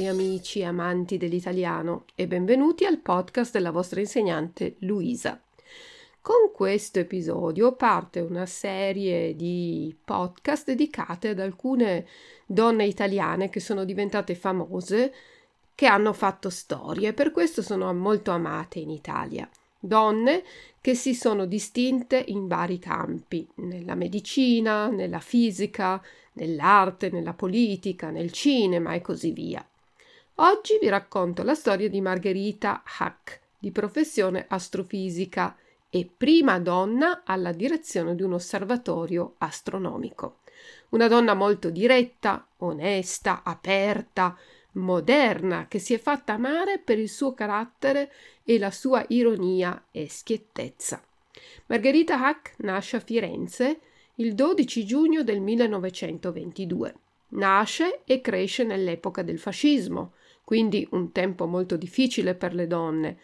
Cari amici e amanti dell'italiano e benvenuti al podcast della vostra insegnante Luisa. Con questo episodio parte una serie di podcast dedicate ad alcune donne italiane che sono diventate famose, che hanno fatto storie e per questo sono molto amate in Italia donne che si sono distinte in vari campi, nella medicina, nella fisica, nell'arte, nella politica, nel cinema e così via. Oggi vi racconto la storia di Margherita Hack, di professione astrofisica e prima donna alla direzione di un osservatorio astronomico. Una donna molto diretta, onesta, aperta, moderna che si è fatta amare per il suo carattere e la sua ironia e schiettezza. Margherita Hack nasce a Firenze il 12 giugno del 1922. Nasce e cresce nell'epoca del fascismo, quindi un tempo molto difficile per le donne,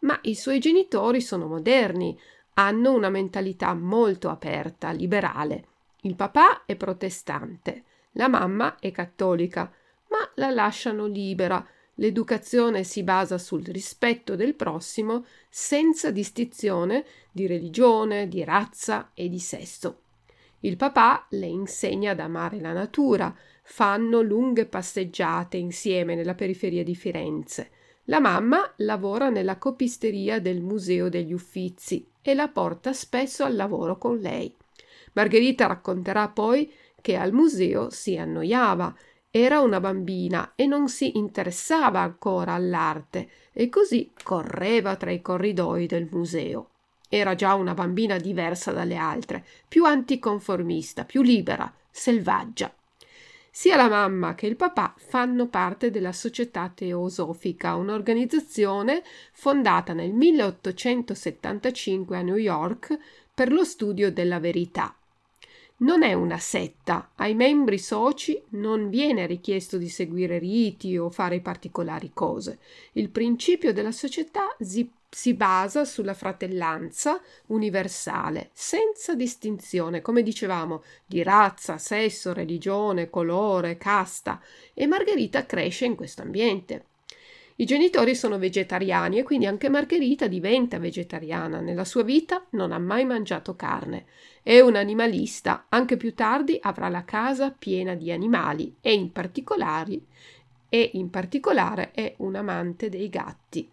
ma i suoi genitori sono moderni, hanno una mentalità molto aperta, liberale. Il papà è protestante, la mamma è cattolica, ma la lasciano libera. L'educazione si basa sul rispetto del prossimo senza distinzione di religione, di razza e di sesso. Il papà le insegna ad amare la natura, fanno lunghe passeggiate insieme nella periferia di Firenze. La mamma lavora nella copisteria del Museo degli Uffizi e la porta spesso al lavoro con lei. Margherita racconterà poi che al museo si annoiava era una bambina e non si interessava ancora all'arte e così correva tra i corridoi del museo. Era già una bambina diversa dalle altre, più anticonformista, più libera, selvaggia. Sia la mamma che il papà fanno parte della Società Teosofica, un'organizzazione fondata nel 1875 a New York per lo studio della verità non è una setta. Ai membri soci non viene richiesto di seguire riti o fare particolari cose. Il principio della società si, si basa sulla fratellanza universale, senza distinzione, come dicevamo, di razza, sesso, religione, colore, casta. E Margherita cresce in questo ambiente. I genitori sono vegetariani e quindi anche Margherita diventa vegetariana. Nella sua vita non ha mai mangiato carne. È un animalista, anche più tardi avrà la casa piena di animali e in e in particolare è un amante dei gatti.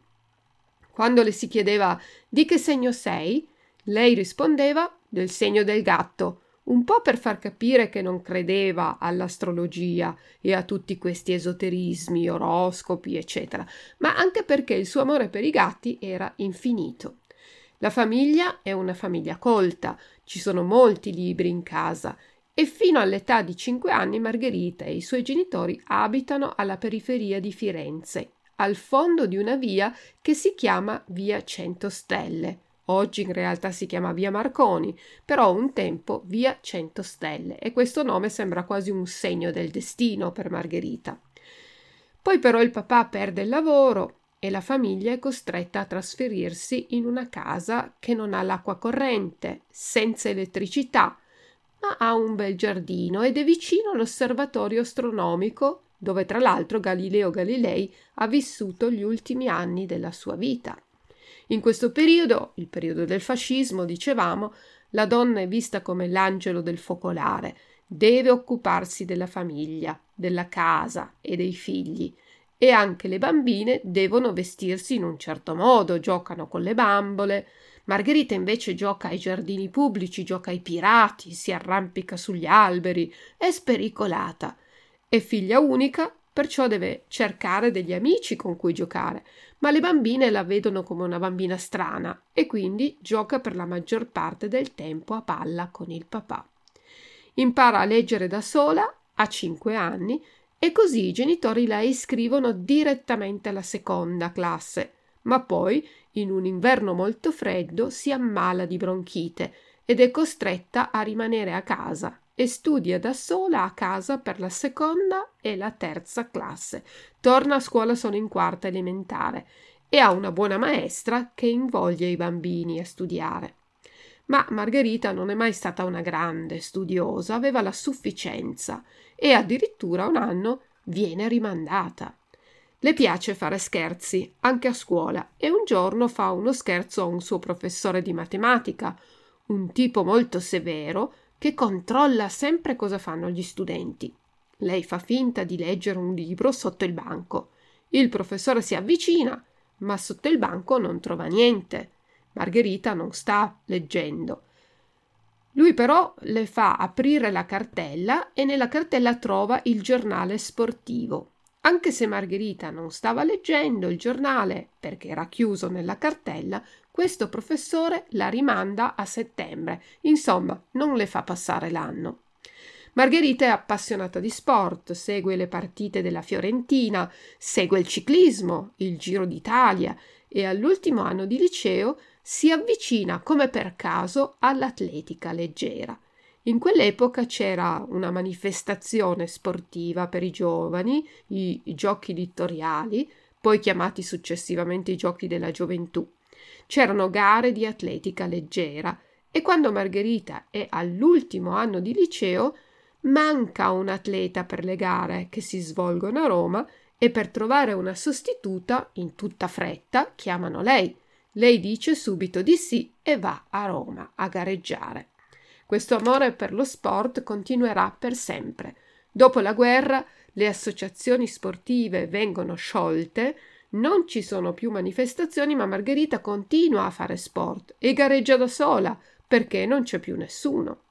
Quando le si chiedeva di che segno sei, lei rispondeva del segno del gatto, un po' per far capire che non credeva all'astrologia e a tutti questi esoterismi, oroscopi, eccetera, ma anche perché il suo amore per i gatti era infinito. La famiglia è una famiglia colta, ci sono molti libri in casa e fino all'età di 5 anni Margherita e i suoi genitori abitano alla periferia di Firenze, al fondo di una via che si chiama Via Cento Stelle. Oggi in realtà si chiama Via Marconi, però un tempo Via Cento Stelle e questo nome sembra quasi un segno del destino per Margherita. Poi però il papà perde il lavoro e la famiglia è costretta a trasferirsi in una casa che non ha l'acqua corrente, senza elettricità, ma ha un bel giardino ed è vicino all'osservatorio astronomico dove tra l'altro Galileo Galilei ha vissuto gli ultimi anni della sua vita. In questo periodo, il periodo del fascismo, dicevamo, la donna è vista come l'angelo del focolare, deve occuparsi della famiglia, della casa e dei figli. E anche le bambine devono vestirsi in un certo modo, giocano con le bambole. Margherita invece gioca ai giardini pubblici, gioca ai pirati, si arrampica sugli alberi, è spericolata. È figlia unica, perciò deve cercare degli amici con cui giocare, ma le bambine la vedono come una bambina strana e quindi gioca per la maggior parte del tempo a palla con il papà. Impara a leggere da sola a 5 anni e così i genitori la iscrivono direttamente alla seconda classe, ma poi, in un inverno molto freddo, si ammala di bronchite ed è costretta a rimanere a casa e studia da sola a casa per la seconda e la terza classe. Torna a scuola solo in quarta elementare e ha una buona maestra che invoglia i bambini a studiare. Ma Margherita non è mai stata una grande studiosa, aveva la sufficienza e addirittura un anno viene rimandata. Le piace fare scherzi, anche a scuola, e un giorno fa uno scherzo a un suo professore di matematica, un tipo molto severo, che controlla sempre cosa fanno gli studenti. Lei fa finta di leggere un libro sotto il banco. Il professore si avvicina, ma sotto il banco non trova niente. Margherita non sta leggendo. Lui però le fa aprire la cartella e nella cartella trova il giornale sportivo. Anche se Margherita non stava leggendo il giornale perché era chiuso nella cartella, questo professore la rimanda a settembre, insomma, non le fa passare l'anno. Margherita è appassionata di sport, segue le partite della Fiorentina, segue il ciclismo, il Giro d'Italia e all'ultimo anno di liceo si avvicina come per caso all'atletica leggera. In quell'epoca c'era una manifestazione sportiva per i giovani, i, i giochi littoriali, poi chiamati successivamente i giochi della gioventù. C'erano gare di atletica leggera e quando Margherita è all'ultimo anno di liceo manca un atleta per le gare che si svolgono a Roma e per trovare una sostituta in tutta fretta chiamano lei. Lei dice subito di sì e va a Roma a gareggiare. Questo amore per lo sport continuerà per sempre. Dopo la guerra le associazioni sportive vengono sciolte, non ci sono più manifestazioni, ma Margherita continua a fare sport e gareggia da sola perché non c'è più nessuno.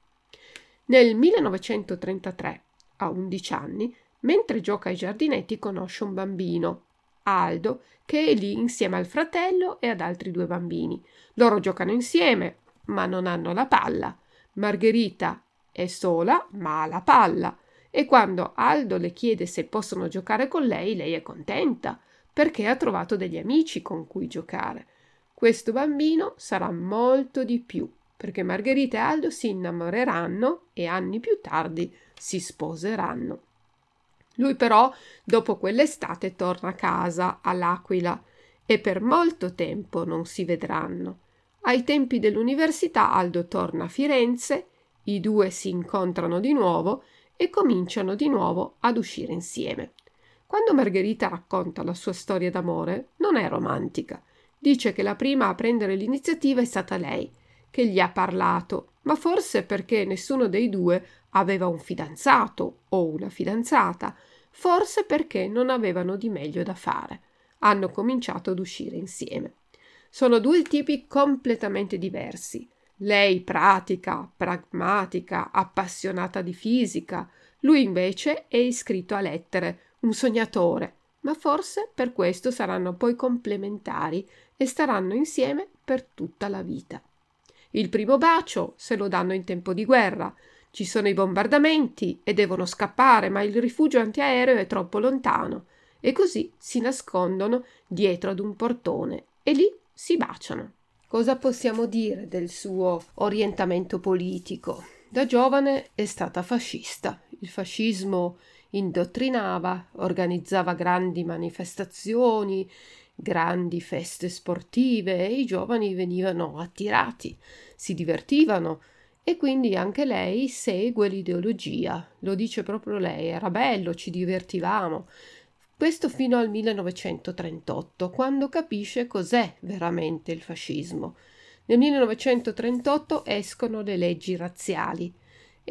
Nel 1933, a 11 anni, mentre gioca ai giardinetti, conosce un bambino, Aldo, che è lì insieme al fratello e ad altri due bambini. Loro giocano insieme, ma non hanno la palla. Margherita è sola, ma ha la palla. E quando Aldo le chiede se possono giocare con lei, lei è contenta perché ha trovato degli amici con cui giocare. Questo bambino sarà molto di più, perché Margherita e Aldo si innamoreranno e anni più tardi si sposeranno. Lui però, dopo quell'estate, torna a casa all'Aquila e per molto tempo non si vedranno. Ai tempi dell'università Aldo torna a Firenze, i due si incontrano di nuovo e cominciano di nuovo ad uscire insieme. Quando Margherita racconta la sua storia d'amore, non è romantica. Dice che la prima a prendere l'iniziativa è stata lei, che gli ha parlato, ma forse perché nessuno dei due aveva un fidanzato o una fidanzata, forse perché non avevano di meglio da fare. Hanno cominciato ad uscire insieme. Sono due tipi completamente diversi. Lei pratica, pragmatica, appassionata di fisica, lui invece è iscritto a lettere, un sognatore, ma forse per questo saranno poi complementari e staranno insieme per tutta la vita. Il primo bacio se lo danno in tempo di guerra. Ci sono i bombardamenti e devono scappare, ma il rifugio antiaereo è troppo lontano. E così si nascondono dietro ad un portone e lì si baciano. Cosa possiamo dire del suo orientamento politico? Da giovane è stata fascista. Il fascismo indottrinava, organizzava grandi manifestazioni, grandi feste sportive e i giovani venivano attirati, si divertivano e quindi anche lei segue l'ideologia. Lo dice proprio lei, era bello, ci divertivamo. Questo fino al 1938, quando capisce cos'è veramente il fascismo. Nel 1938 escono le leggi razziali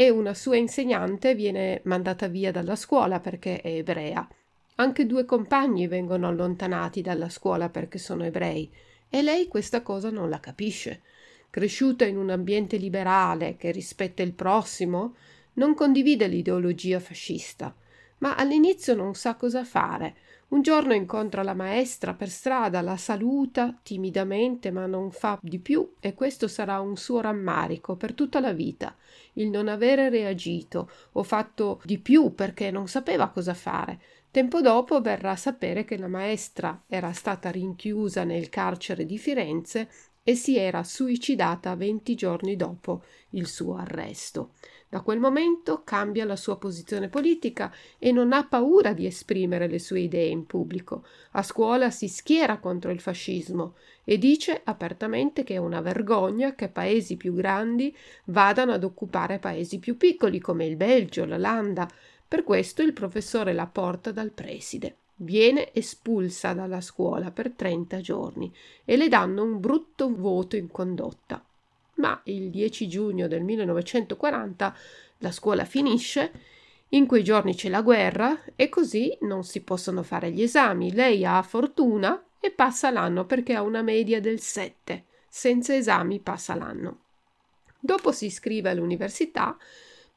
e una sua insegnante viene mandata via dalla scuola perché è ebrea. Anche due compagni vengono allontanati dalla scuola perché sono ebrei e lei questa cosa non la capisce. Cresciuta in un ambiente liberale che rispetta il prossimo, non condivide l'ideologia fascista, ma all'inizio non sa cosa fare. Un giorno incontra la maestra per strada, la saluta timidamente, ma non fa di più, e questo sarà un suo rammarico per tutta la vita, il non avere reagito o fatto di più perché non sapeva cosa fare. Tempo dopo verrà a sapere che la maestra era stata rinchiusa nel carcere di Firenze e si era suicidata venti giorni dopo il suo arresto. Da quel momento cambia la sua posizione politica e non ha paura di esprimere le sue idee in pubblico. A scuola si schiera contro il fascismo e dice apertamente che è una vergogna che paesi più grandi vadano ad occupare paesi più piccoli come il Belgio, l'Olanda, per questo il professore la porta dal preside. Viene espulsa dalla scuola per 30 giorni e le danno un brutto voto in condotta. Ma il 10 giugno del 1940 la scuola finisce, in quei giorni c'è la guerra e così non si possono fare gli esami. Lei ha fortuna e passa l'anno perché ha una media del 7. Senza esami passa l'anno. Dopo si iscrive all'università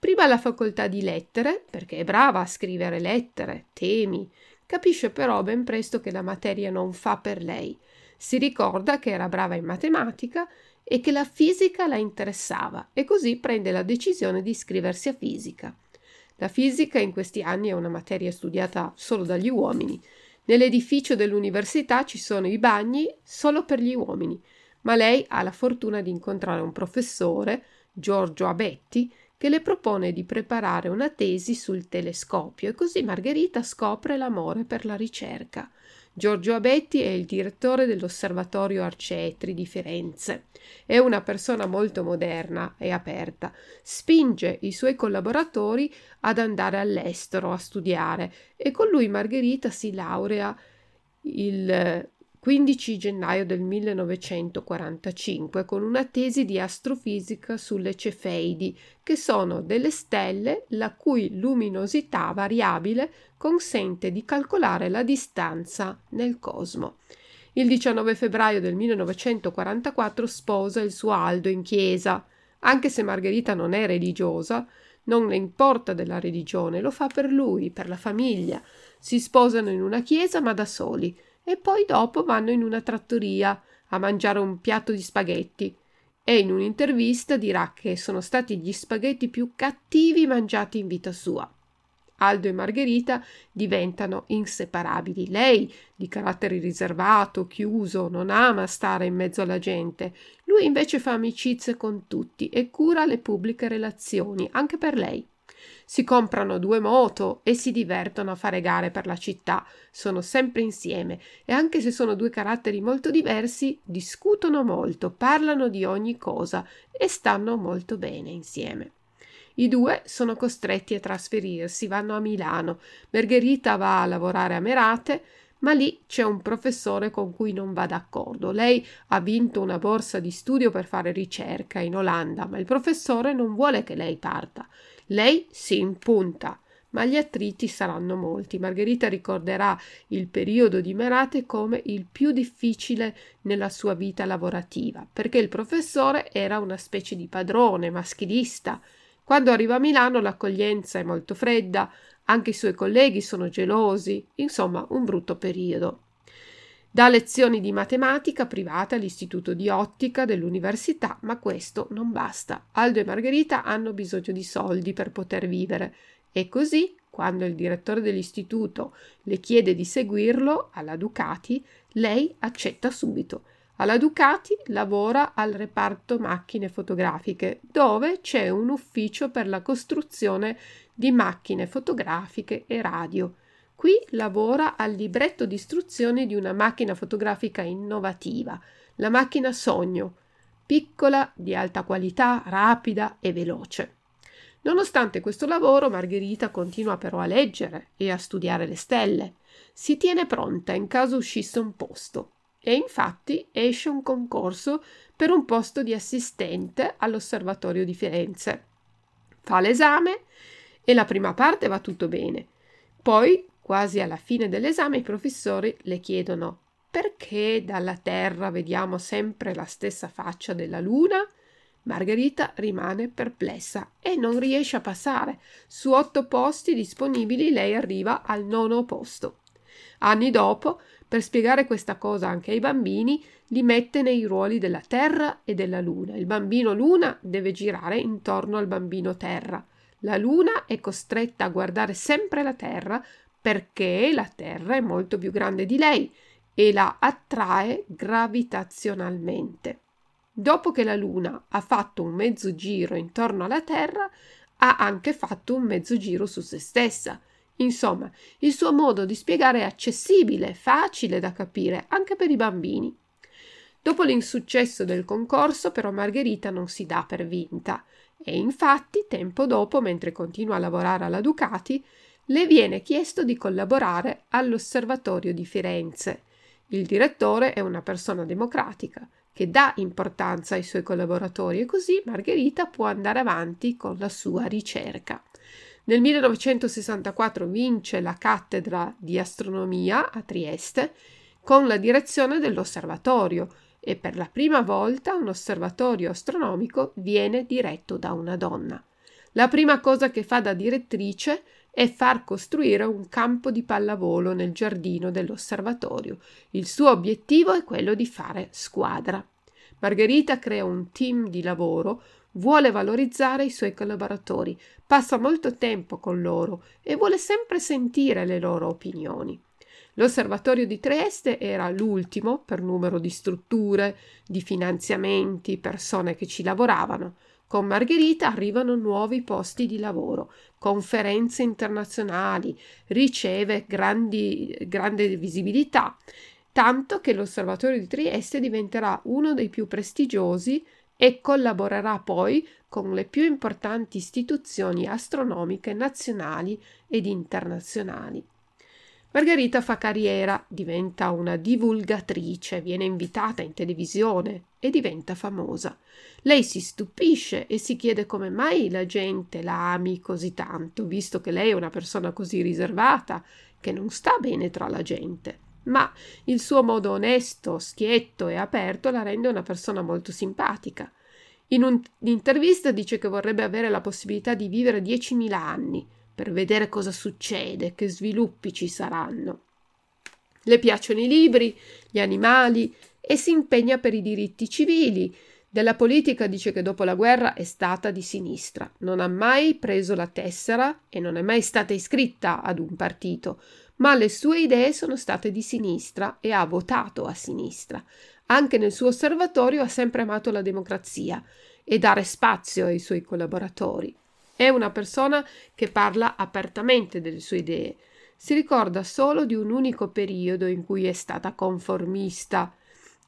Prima alla facoltà di lettere, perché è brava a scrivere lettere, temi, capisce però ben presto che la materia non fa per lei. Si ricorda che era brava in matematica e che la fisica la interessava e così prende la decisione di iscriversi a fisica. La fisica in questi anni è una materia studiata solo dagli uomini. Nell'edificio dell'università ci sono i bagni solo per gli uomini, ma lei ha la fortuna di incontrare un professore, Giorgio Abetti, che le propone di preparare una tesi sul telescopio e così Margherita scopre l'amore per la ricerca. Giorgio Abetti è il direttore dell'Osservatorio Arcetri di Firenze. È una persona molto moderna e aperta. Spinge i suoi collaboratori ad andare all'estero a studiare e con lui Margherita si laurea il 15 gennaio del 1945 con una tesi di astrofisica sulle cefeidi, che sono delle stelle la cui luminosità variabile consente di calcolare la distanza nel cosmo. Il 19 febbraio del 1944 sposa il suo Aldo in chiesa. Anche se Margherita non è religiosa, non le importa della religione, lo fa per lui, per la famiglia. Si sposano in una chiesa ma da soli e poi dopo vanno in una trattoria a mangiare un piatto di spaghetti e in un'intervista dirà che sono stati gli spaghetti più cattivi mangiati in vita sua. Aldo e Margherita diventano inseparabili. Lei, di carattere riservato, chiuso, non ama stare in mezzo alla gente. Lui invece fa amicizie con tutti e cura le pubbliche relazioni, anche per lei. Si comprano due moto e si divertono a fare gare per la città, sono sempre insieme e anche se sono due caratteri molto diversi, discutono molto, parlano di ogni cosa e stanno molto bene insieme. I due sono costretti a trasferirsi, vanno a Milano. Margherita va a lavorare a Merate, ma lì c'è un professore con cui non va d'accordo. Lei ha vinto una borsa di studio per fare ricerca in Olanda, ma il professore non vuole che lei parta. Lei si impunta ma gli attriti saranno molti. Margherita ricorderà il periodo di Merate come il più difficile nella sua vita lavorativa, perché il professore era una specie di padrone maschilista. Quando arriva a Milano l'accoglienza è molto fredda, anche i suoi colleghi sono gelosi, insomma un brutto periodo. Dà lezioni di matematica privata all'Istituto di Ottica dell'università, ma questo non basta. Aldo e Margherita hanno bisogno di soldi per poter vivere e così, quando il direttore dell'istituto le chiede di seguirlo alla Ducati, lei accetta subito. Alla Ducati lavora al reparto macchine fotografiche, dove c'è un ufficio per la costruzione di macchine fotografiche e radio. Qui lavora al libretto di istruzioni di una macchina fotografica innovativa, la macchina Sogno, piccola, di alta qualità, rapida e veloce. Nonostante questo lavoro, Margherita continua però a leggere e a studiare le stelle. Si tiene pronta in caso uscisse un posto. E infatti esce un concorso per un posto di assistente all'Osservatorio di Firenze. Fa l'esame e la prima parte va tutto bene. Poi Quasi alla fine dell'esame i professori le chiedono perché dalla Terra vediamo sempre la stessa faccia della Luna? Margherita rimane perplessa e non riesce a passare. Su otto posti disponibili lei arriva al nono posto. Anni dopo, per spiegare questa cosa anche ai bambini, li mette nei ruoli della Terra e della Luna. Il bambino Luna deve girare intorno al bambino Terra. La Luna è costretta a guardare sempre la Terra perché la Terra è molto più grande di lei e la attrae gravitazionalmente. Dopo che la Luna ha fatto un mezzo giro intorno alla Terra, ha anche fatto un mezzo giro su se stessa. Insomma, il suo modo di spiegare è accessibile, facile da capire anche per i bambini. Dopo l'insuccesso del concorso, però, Margherita non si dà per vinta e infatti, tempo dopo, mentre continua a lavorare alla Ducati, le viene chiesto di collaborare all'Osservatorio di Firenze. Il direttore è una persona democratica che dà importanza ai suoi collaboratori e così Margherita può andare avanti con la sua ricerca. Nel 1964 vince la cattedra di astronomia a Trieste con la direzione dell'osservatorio e per la prima volta un osservatorio astronomico viene diretto da una donna. La prima cosa che fa da direttrice è far costruire un campo di pallavolo nel giardino dell'osservatorio. Il suo obiettivo è quello di fare squadra. Margherita crea un team di lavoro, vuole valorizzare i suoi collaboratori, passa molto tempo con loro e vuole sempre sentire le loro opinioni. L'osservatorio di Trieste era l'ultimo per numero di strutture, di finanziamenti, persone che ci lavoravano. Con Margherita arrivano nuovi posti di lavoro, conferenze internazionali, riceve grandi, grande visibilità, tanto che l'Osservatorio di Trieste diventerà uno dei più prestigiosi e collaborerà poi con le più importanti istituzioni astronomiche nazionali ed internazionali. Margherita fa carriera, diventa una divulgatrice, viene invitata in televisione e diventa famosa. Lei si stupisce e si chiede come mai la gente la ami così tanto, visto che lei è una persona così riservata, che non sta bene tra la gente. Ma il suo modo onesto, schietto e aperto la rende una persona molto simpatica. In un'intervista dice che vorrebbe avere la possibilità di vivere 10.000 anni per vedere cosa succede, che sviluppi ci saranno. Le piacciono i libri, gli animali e si impegna per i diritti civili. Della politica dice che dopo la guerra è stata di sinistra, non ha mai preso la tessera e non è mai stata iscritta ad un partito, ma le sue idee sono state di sinistra e ha votato a sinistra. Anche nel suo osservatorio ha sempre amato la democrazia e dare spazio ai suoi collaboratori. È una persona che parla apertamente delle sue idee. Si ricorda solo di un unico periodo in cui è stata conformista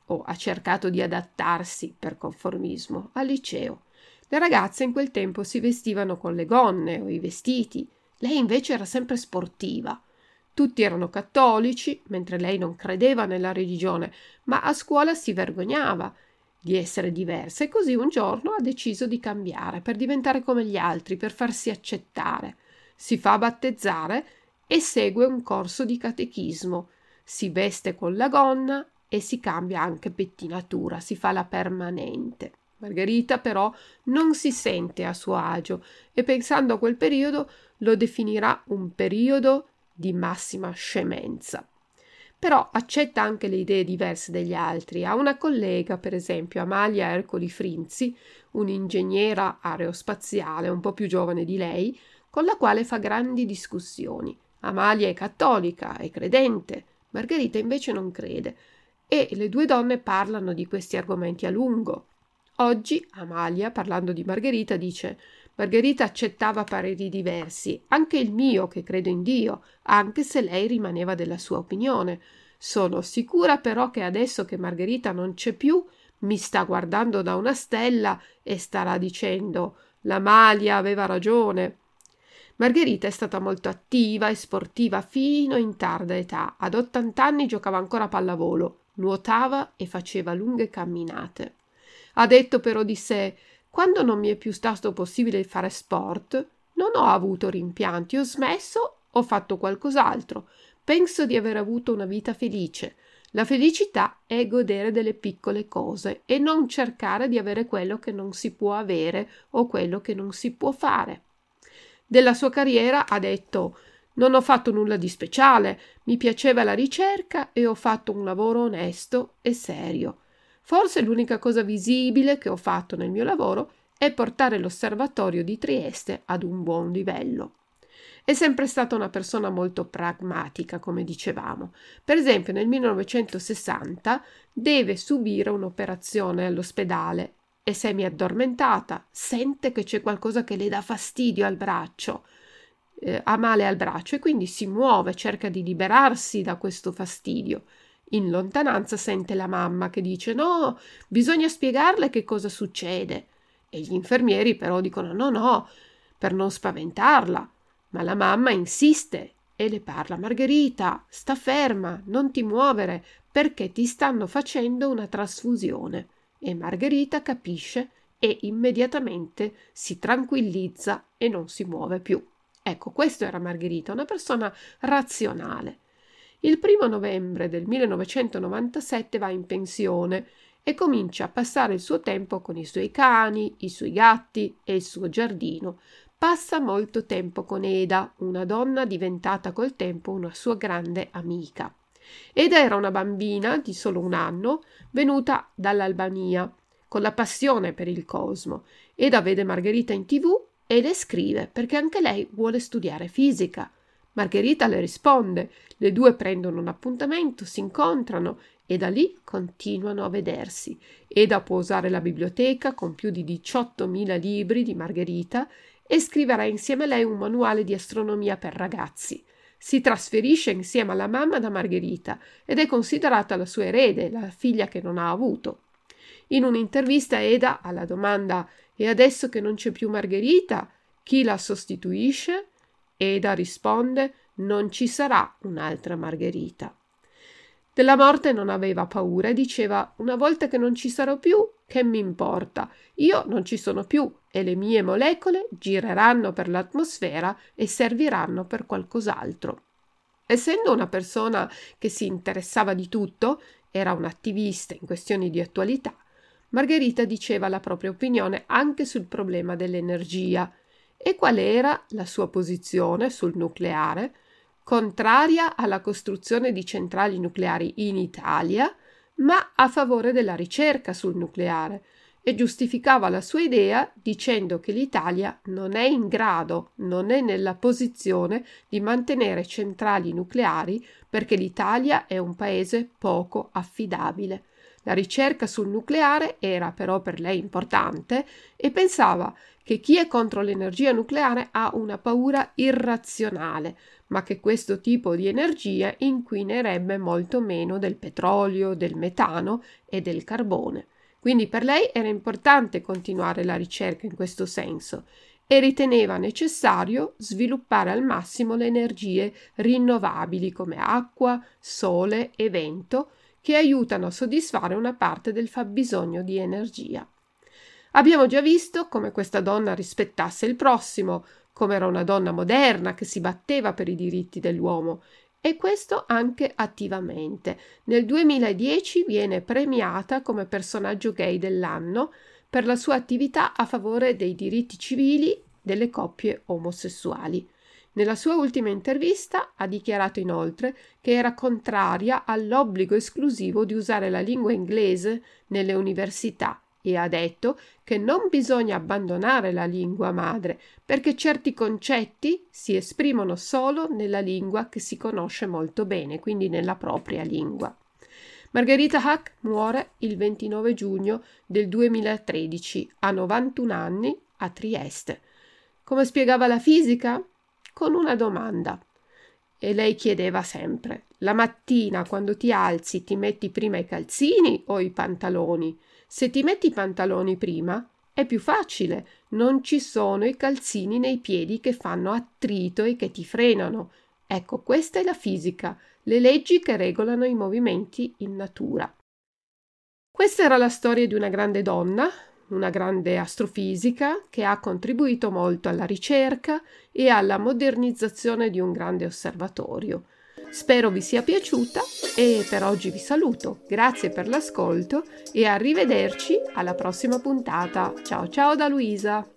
o ha cercato di adattarsi per conformismo al liceo. Le ragazze in quel tempo si vestivano con le gonne o i vestiti, lei invece era sempre sportiva. Tutti erano cattolici, mentre lei non credeva nella religione, ma a scuola si vergognava di essere diversa e così un giorno ha deciso di cambiare per diventare come gli altri, per farsi accettare. si fa battezzare e segue un corso di catechismo, si veste con la gonna e si cambia anche pettinatura, si fa la permanente. Margherita però non si sente a suo agio e pensando a quel periodo lo definirà un periodo di massima scemenza. Però accetta anche le idee diverse degli altri. Ha una collega, per esempio, Amalia Ercoli Frinzi, un'ingegnera aerospaziale un po' più giovane di lei, con la quale fa grandi discussioni. Amalia è cattolica, è credente, Margherita invece non crede, e le due donne parlano di questi argomenti a lungo. Oggi Amalia, parlando di Margherita, dice Margherita accettava pareri diversi, anche il mio, che credo in Dio, anche se lei rimaneva della sua opinione. Sono sicura però che adesso che Margherita non c'è più, mi sta guardando da una stella e starà dicendo la Malia aveva ragione. Margherita è stata molto attiva e sportiva fino in tarda età. Ad 80 anni giocava ancora a pallavolo, nuotava e faceva lunghe camminate. Ha detto però di sé quando non mi è più stato possibile fare sport, non ho avuto rimpianti, ho smesso, ho fatto qualcos'altro. Penso di aver avuto una vita felice. La felicità è godere delle piccole cose e non cercare di avere quello che non si può avere o quello che non si può fare. Della sua carriera ha detto non ho fatto nulla di speciale, mi piaceva la ricerca e ho fatto un lavoro onesto e serio. Forse l'unica cosa visibile che ho fatto nel mio lavoro è portare l'osservatorio di Trieste ad un buon livello. È sempre stata una persona molto pragmatica, come dicevamo. Per esempio, nel 1960 deve subire un'operazione all'ospedale e semi addormentata, sente che c'è qualcosa che le dà fastidio al braccio, eh, ha male al braccio e quindi si muove, cerca di liberarsi da questo fastidio. In lontananza sente la mamma che dice no, bisogna spiegarle che cosa succede. E gli infermieri però dicono no, no, per non spaventarla. Ma la mamma insiste e le parla Margherita, sta ferma, non ti muovere, perché ti stanno facendo una trasfusione. E Margherita capisce e immediatamente si tranquillizza e non si muove più. Ecco, questo era Margherita, una persona razionale. Il primo novembre del 1997 va in pensione e comincia a passare il suo tempo con i suoi cani, i suoi gatti e il suo giardino. Passa molto tempo con Eda, una donna diventata col tempo una sua grande amica. Eda era una bambina di solo un anno, venuta dall'Albania, con la passione per il cosmo. Eda vede Margherita in tv e le scrive perché anche lei vuole studiare fisica. Margherita le risponde, le due prendono un appuntamento, si incontrano e da lì continuano a vedersi. Eda può usare la biblioteca con più di 18.000 libri di Margherita e scriverà insieme a lei un manuale di astronomia per ragazzi. Si trasferisce insieme alla mamma da Margherita ed è considerata la sua erede, la figlia che non ha avuto. In un'intervista Eda alla domanda E adesso che non c'è più Margherita, chi la sostituisce? Eda risponde non ci sarà un'altra Margherita. Della morte non aveva paura e diceva una volta che non ci sarò più, che mi importa? Io non ci sono più e le mie molecole gireranno per l'atmosfera e serviranno per qualcos'altro. Essendo una persona che si interessava di tutto, era un attivista in questioni di attualità, Margherita diceva la propria opinione anche sul problema dell'energia e qual era la sua posizione sul nucleare, contraria alla costruzione di centrali nucleari in Italia, ma a favore della ricerca sul nucleare e giustificava la sua idea dicendo che l'Italia non è in grado, non è nella posizione di mantenere centrali nucleari perché l'Italia è un paese poco affidabile. La ricerca sul nucleare era però per lei importante e pensava che chi è contro l'energia nucleare ha una paura irrazionale, ma che questo tipo di energia inquinerebbe molto meno del petrolio, del metano e del carbone. Quindi per lei era importante continuare la ricerca in questo senso e riteneva necessario sviluppare al massimo le energie rinnovabili come acqua, sole e vento che aiutano a soddisfare una parte del fabbisogno di energia. Abbiamo già visto come questa donna rispettasse il prossimo, come era una donna moderna che si batteva per i diritti dell'uomo e questo anche attivamente. Nel 2010 viene premiata come personaggio gay dell'anno per la sua attività a favore dei diritti civili delle coppie omosessuali. Nella sua ultima intervista ha dichiarato inoltre che era contraria all'obbligo esclusivo di usare la lingua inglese nelle università e ha detto che non bisogna abbandonare la lingua madre perché certi concetti si esprimono solo nella lingua che si conosce molto bene, quindi nella propria lingua. Margherita Hack muore il 29 giugno del 2013 a 91 anni a Trieste. Come spiegava la fisica? Con una domanda. E lei chiedeva sempre: la mattina quando ti alzi ti metti prima i calzini o i pantaloni? Se ti metti i pantaloni prima è più facile, non ci sono i calzini nei piedi che fanno attrito e che ti frenano. Ecco, questa è la fisica le leggi che regolano i movimenti in natura. Questa era la storia di una grande donna, una grande astrofisica che ha contribuito molto alla ricerca e alla modernizzazione di un grande osservatorio. Spero vi sia piaciuta e per oggi vi saluto. Grazie per l'ascolto e arrivederci alla prossima puntata. Ciao ciao da Luisa.